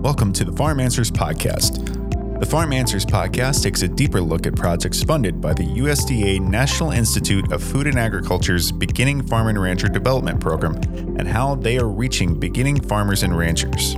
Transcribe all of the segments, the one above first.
Welcome to the Farm Answers Podcast. The Farm Answers Podcast takes a deeper look at projects funded by the USDA National Institute of Food and Agriculture's Beginning Farm and Rancher Development Program and how they are reaching beginning farmers and ranchers.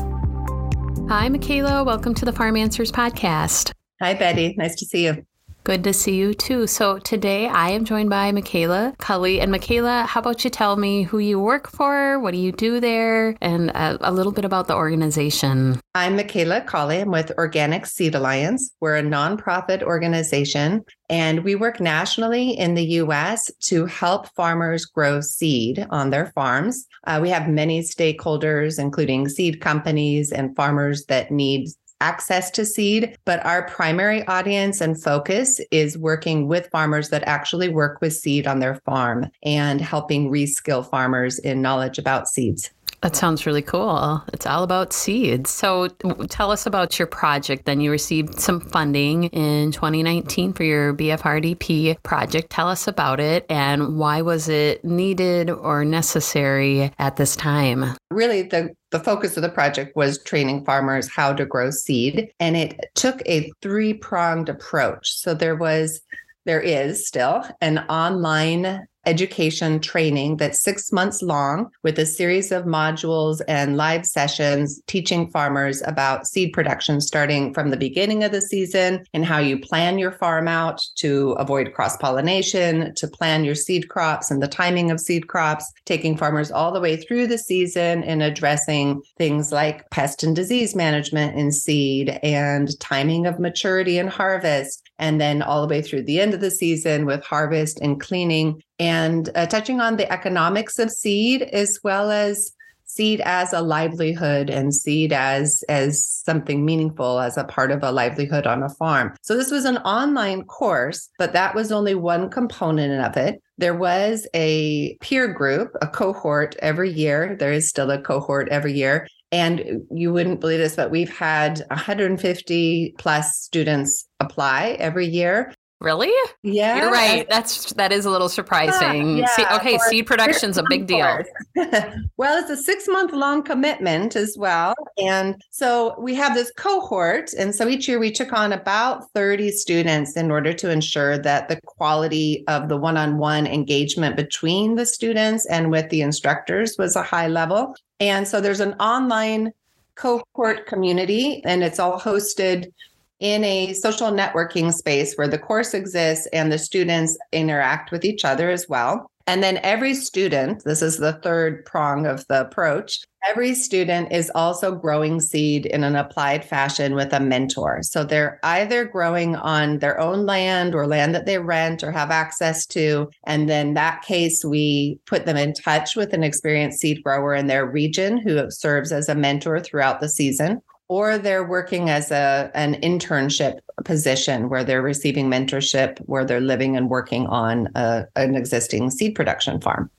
Hi, Micaela. Welcome to the Farm Answers Podcast. Hi, Betty. Nice to see you. Good to see you too. So today I am joined by Micaela Colley. And Micaela, how about you tell me who you work for, what do you do there, and a, a little bit about the organization? I'm Micaela Colley. I'm with Organic Seed Alliance. We're a nonprofit organization and we work nationally in the US to help farmers grow seed on their farms. Uh, we have many stakeholders, including seed companies and farmers that need access to seed, but our primary audience and focus is working with farmers that actually work with seed on their farm and helping reskill farmers in knowledge about seeds. That sounds really cool. It's all about seeds. So tell us about your project. Then you received some funding in 2019 for your BFRDP project. Tell us about it and why was it needed or necessary at this time? Really, the the focus of the project was training farmers how to grow seed and it took a three-pronged approach. So there was there is still an online education training that's six months long with a series of modules and live sessions teaching farmers about seed production starting from the beginning of the season and how you plan your farm out to avoid cross pollination, to plan your seed crops and the timing of seed crops, taking farmers all the way through the season and addressing things like pest and disease management in seed and timing of maturity and harvest and then all the way through the end of the season with harvest and cleaning and uh, touching on the economics of seed as well as seed as a livelihood and seed as as something meaningful as a part of a livelihood on a farm. So this was an online course, but that was only one component of it. There was a peer group, a cohort every year. There is still a cohort every year. And you wouldn't believe this, but we've had 150 plus students apply every year. Really? Yeah. You're right. That's that is a little surprising. Yeah, See, okay, seed production's a big deal. well, it's a 6-month long commitment as well. And so we have this cohort and so each year we took on about 30 students in order to ensure that the quality of the one-on-one engagement between the students and with the instructors was a high level. And so there's an online cohort community, and it's all hosted in a social networking space where the course exists and the students interact with each other as well. And then every student, this is the third prong of the approach, every student is also growing seed in an applied fashion with a mentor. So they're either growing on their own land or land that they rent or have access to. And then that case, we put them in touch with an experienced seed grower in their region who serves as a mentor throughout the season or they're working as a an internship position where they're receiving mentorship where they're living and working on a, an existing seed production farm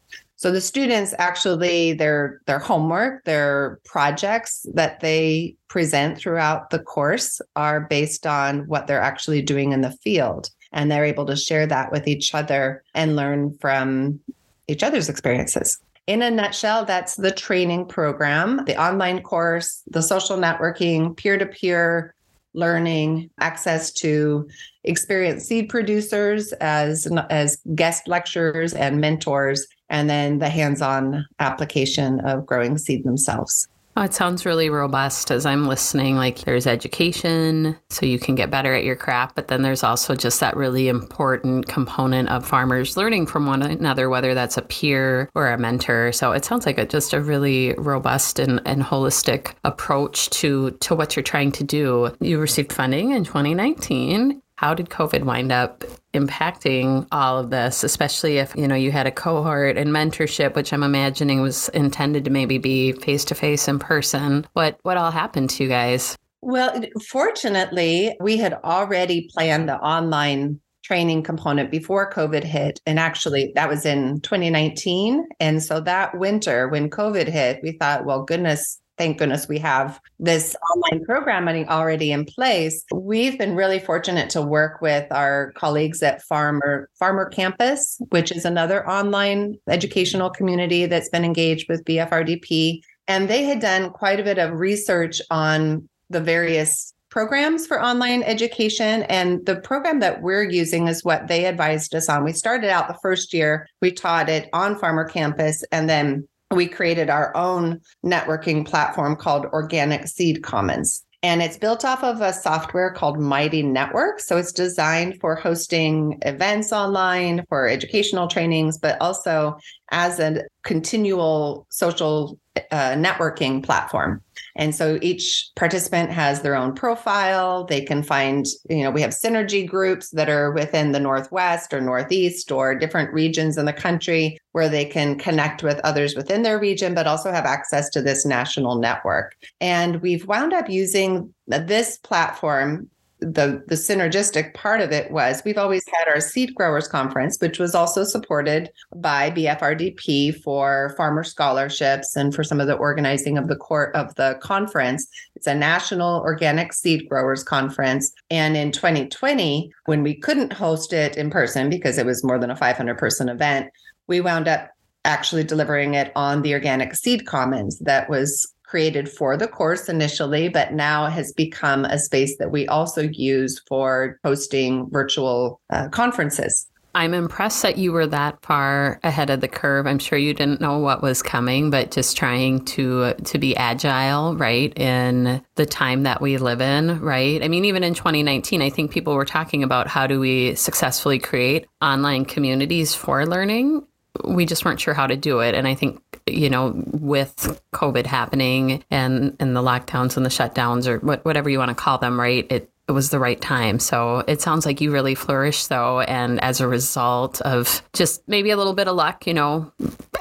so the students actually their their homework their projects that they present throughout the course are based on what they're actually doing in the field. And they're able to share that with each other and learn from each other's experiences. In a nutshell, that's the training program, the online course, the social networking, peer to peer learning, access to experienced seed producers as, as guest lecturers and mentors, and then the hands on application of growing seed themselves. Oh, it sounds really robust as I'm listening. Like there's education, so you can get better at your craft, but then there's also just that really important component of farmers learning from one another, whether that's a peer or a mentor. So it sounds like a, just a really robust and, and holistic approach to to what you're trying to do. You received funding in 2019 how did COVID wind up impacting all of this, especially if, you know, you had a cohort and mentorship, which I'm imagining was intended to maybe be face to face in person. What what all happened to you guys? Well, fortunately, we had already planned the online training component before COVID hit. And actually, that was in 2019. And so that winter, when COVID hit, we thought, well, goodness, thank goodness we have this online programming already in place. We've been really fortunate to work with our colleagues at Farmer Farmer Campus, which is another online educational community that's been engaged with BFRDP. And they had done quite a bit of research on the various programs for online education. And the program that we're using is what they advised us on. We started out the first year, we taught it on Farmer Campus, and then we created our own networking platform called Organic Seed Commons. And it's built off of a software called Mighty Network. So it's designed for hosting events online, for educational trainings, but also as a continual social uh, networking platform. And so each participant has their own profile. They can find, you know, we have synergy groups that are within the Northwest or Northeast or different regions in the country where they can connect with others within their region, but also have access to this national network. And we've wound up using this platform the the synergistic part of it was we've always had our seed growers conference which was also supported by BFRDP for farmer scholarships and for some of the organizing of the court of the conference. It's a national organic seed growers conference. And in 2020 when we couldn't host it in person because it was more than a 500 person event we wound up actually delivering it on the organic seed commons. That was created for the course initially, but now has become a space that we also use for hosting virtual uh, conferences. I'm impressed that you were that far ahead of the curve. I'm sure you didn't know what was coming, but just trying to to be agile, right, in the time that we live in, right? I mean, even in 2019, I think people were talking about how do we successfully create online communities for learning. We just weren't sure how to do it, and I think you know, with COVID happening and, and the lockdowns and the shutdowns or what, whatever you want to call them, right? It, it was the right time. So it sounds like you really flourished though. And as a result of just maybe a little bit of luck, you know,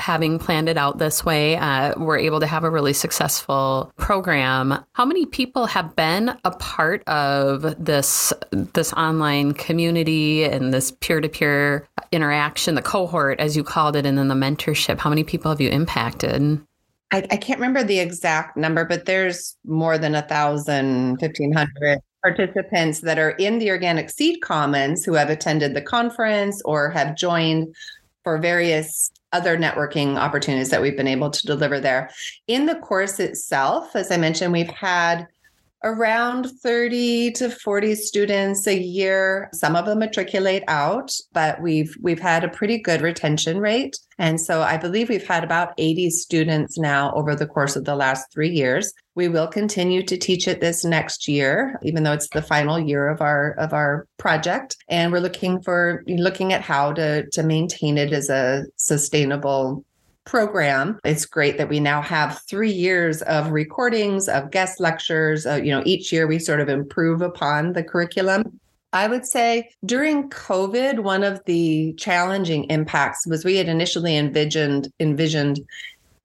having planned it out this way, uh, we're able to have a really successful program. How many people have been a part of this, this online community and this peer to peer interaction, the cohort, as you called it, and then the mentorship? How many people have you impacted? I, I, can't remember the exact number, but there's more than a thousand, fifteen hundred participants that are in the Organic Seed Commons who have attended the conference or have joined for various other networking opportunities that we've been able to deliver there. In the course itself, as I mentioned, we've had around 30 to 40 students a year. Some of them matriculate out but we've we've had a pretty good retention rate. And so i believe we've had about 80 students now over the course of the last 3 years. We will continue to teach it this next year even though it's the final year of our of our project. And we're looking for looking at how to to maintain it as a sustainable program. It's great that we now have three years of recordings of guest lectures. Uh, you know, each year we sort of improve upon the curriculum. I would say during COVID, one of the challenging impacts was we had initially envisioned envisioned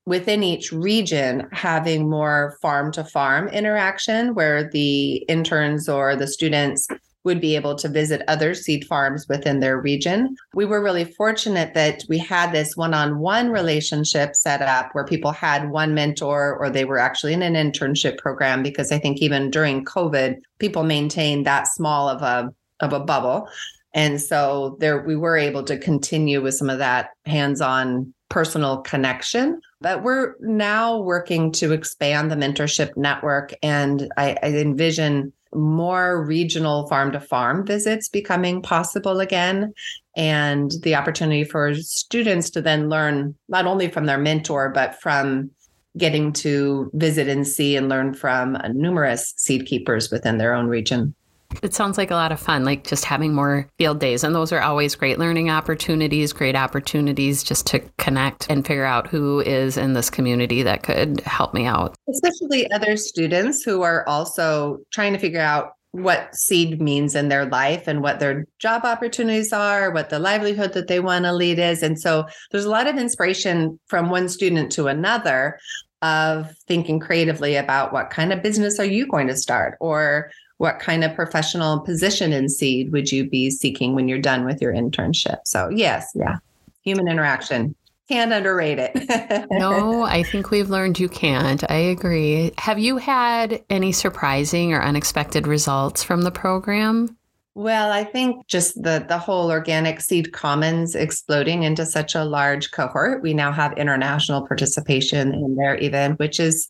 within each region having more farm to farm interaction where the interns or the students would be able to visit other seed farms within their region. We were really fortunate that we had this one on one relationship set up where people had one mentor or they were actually in an internship program because I think even during COVID, people maintained that small of a of a bubble. And so there we were able to continue with some of that hands-on personal connection. But we're now working to expand the mentorship network. And I, I envision more regional farm to farm visits becoming possible again and the opportunity for students to then learn not only from their mentor but from getting to visit and see and learn from numerous seed keepers within their own region it sounds like a lot of fun, like just having more field days. And those are always great learning opportunities, great opportunities just to connect and figure out who is in this community that could help me out. Especially other students who are also trying to figure out what seed means in their life and what their job opportunities are, what the livelihood that they want to lead is. And so there's a lot of inspiration from one student to another of thinking creatively about what kind of business are you going to start or what kind of professional position in seed would you be seeking when you're done with your internship? So yes yeah. human interaction. Can't underrate it. No i think we've learned you can't. I agree. Have you had any surprising or unexpected results from the program? Well, I think just the the whole organic seed commons exploding into such a large cohort. We now have international participation in there even, which is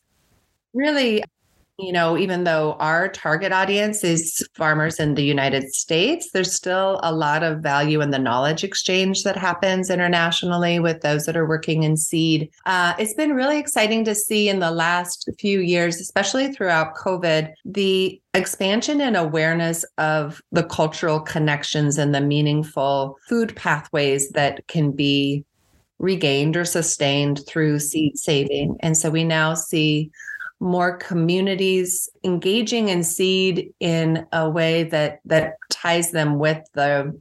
really you know, even though our target audience is farmers in the United States, there's still a lot of value in the knowledge exchange that happens internationally with those that are working in seed. Uh, it's been really exciting to see in the last few years, especially throughout COVID, the expansion and awareness of the cultural connections and the meaningful food pathways that can be regained or sustained through seed saving. And so we now see more communities engaging in seed in a way that that ties them with the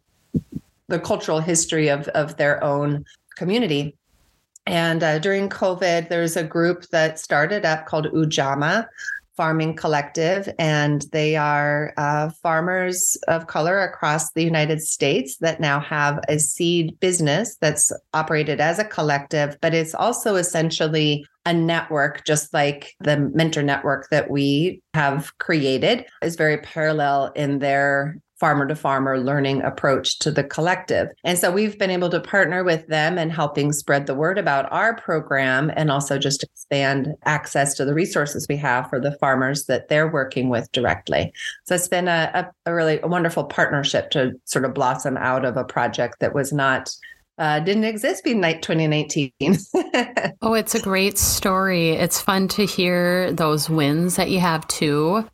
the cultural history of of their own community. And uh, during COVID, there's a group that started up called Ujamaa, Farming Collective, and they are uh, farmers of color across the United States that now have a seed business that's operated as a collective, but it's also essentially a network, just like the mentor network that we have created, is very parallel in their farmer to farmer learning approach to the collective. And so we've been able to partner with them and helping spread the word about our program and also just expand access to the resources we have for the farmers that they're working with directly. So it's been a, a, really wonderful partnership to sort of blossom out of a project that was not uh, didn't exist in 2019. oh, it's a great story. It's fun to hear those wins that you have too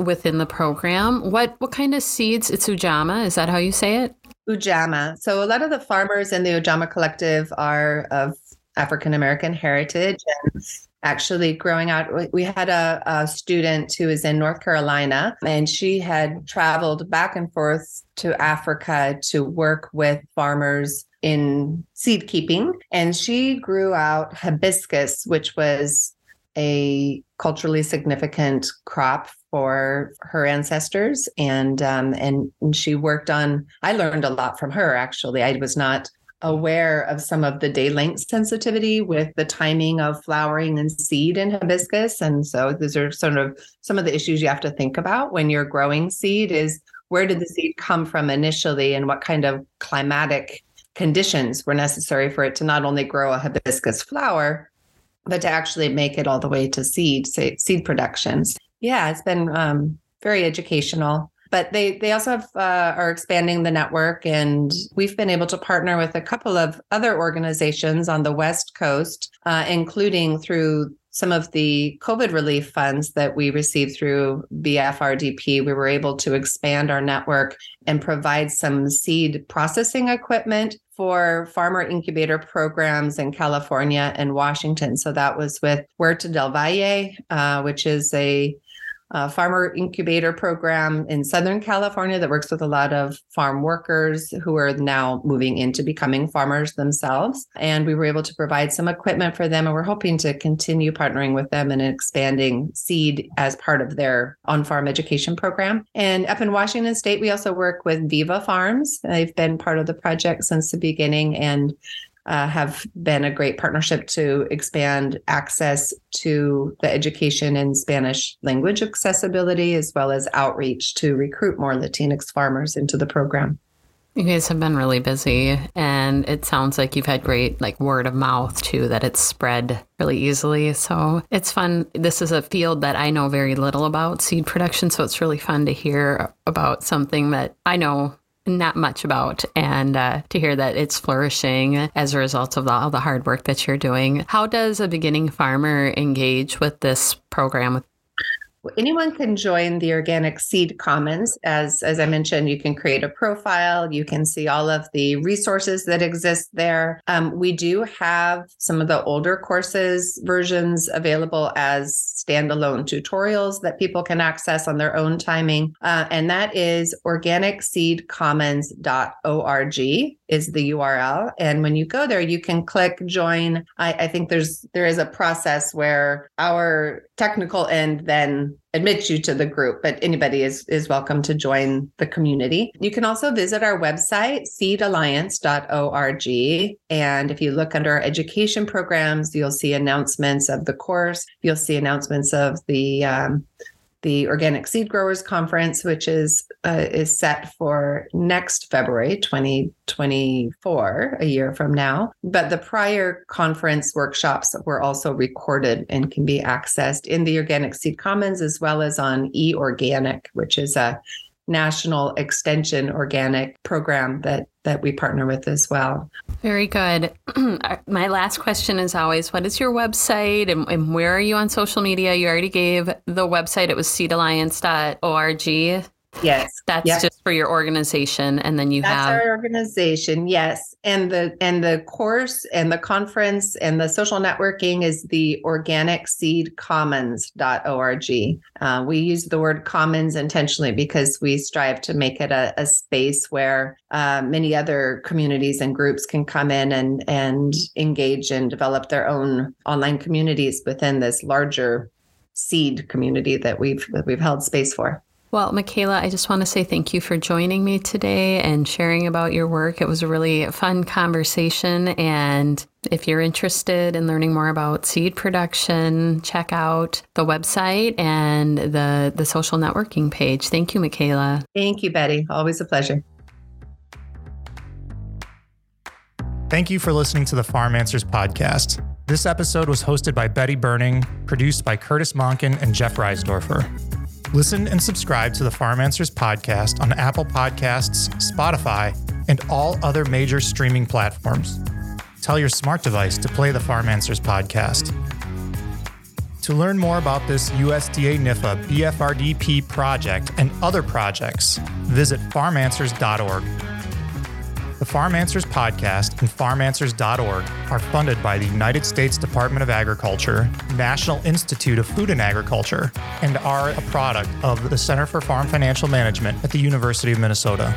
within the program. What what kind of seeds? It's Ujama. Is that how you say it? Ujama. So a lot of the farmers in the Ujamaa Collective are of African American heritage and actually growing out we had a, a, student who was in north carolina and she had traveled back and forth to africa to work with farmers in seed keeping. And she grew out hibiscus, which was a culturally significant crop for her ancestors. And um, and she worked on. I learned a lot from her. Actually, I was not aware of some of the day length sensitivity with the timing of flowering and seed in hibiscus. And so these are sort of some of the issues you have to think about when you're growing seed is where did the seed come from initially and what kind of climatic conditions were necessary for it to not only grow a hibiscus flower, but to actually make it all the way to seed, say, seed productions. Yeah, it's been um, very educational. But they they also have, uh, are expanding the network, and we've been able to partner with a couple of other organizations on the West Coast, uh, including through some of the COVID relief funds that we received through BFRDP, we were able to expand our network and provide some seed processing equipment for farmer incubator programs in California and Washington. So that was with Huerta del Valle, uh, which is a a farmer incubator program in Southern California that works with a lot of farm workers who are now moving into becoming farmers themselves. And we were able to provide some equipment for them. And we're hoping to continue partnering with them and expanding seed as part of their on farm education program. And up in Washington State, we also work with Viva Farms. They've been part of the project since the beginning. And uh, have been a great partnership to expand access to the education and Spanish language accessibility, as well as outreach to recruit more Latinx farmers into the program. You guys have been really busy, and it sounds like you've had great like word of mouth too, that it's spread really easily. So it's fun. This is a field that I know very little about seed production, so it's really fun to hear about something that I know not much about and uh, to hear that it's flourishing as a result of all the hard work that you're doing. How does a beginning farmer engage with this program? Anyone can join the organic seed commons. As as i mentioned you can create a profile. You can see all of the resources that exist there. Um, we do have some of the older courses versions available as standalone tutorials that people can access on their own timing. Uh, and that is organicseedcommons.org is the url and when you go there you can click join. I, I think there's there is a process where our technical end then admits you to the group, but anybody is is welcome to join the community. You can also visit our website, seedalliance.org. And if you look under our education programs, you'll see announcements of the course. You'll see announcements of the um, the Organic Seed Growers Conference, which is uh, is set for next February 2024, a year from now. But the prior conference workshops were also recorded and can be accessed in the Organic Seed Commons as well as on eOrganic, which is a national extension organic program that that we partner with as well. Very good. My last question is always what is your website and, and, where are you on social media? You already gave the website, it was seedalliance.org. Yes. That's yep. just for your organization. And then you That's have our organization, yes. And the and the course and the conference and the social networking is the organicseedcommons.org. Uh, we use the word commons intentionally because we strive to make it a, a space where uh, many other communities and groups can come in and and engage and develop their own online communities within this larger seed community that we've that we've held space for. Well, Micaela, I just want to say thank you for joining me today and sharing about your work. It was a really fun conversation. And if you're interested in learning more about seed production, check out the website and the, the social networking page. Thank you, Micaela. Thank you, Betty. Always a pleasure. Thank you for listening to the Farm Answers podcast. This episode was hosted by Betty Berning, produced by Curtis Monken and Jeff Reisdorfer. Listen and subscribe to the Farm Answers podcast on Apple Podcasts, Spotify, and all other major streaming platforms. Tell your smart device to play the Farm Answers podcast. To learn more about this USDA NIFA BFRDP project and other projects, visit farmanswers.org. The Farm Answers podcast and farmanswers.org are funded by the United States Department of Agriculture, National Institute of Food and Agriculture, and are a product of the Center for Farm Financial Management at the University of Minnesota.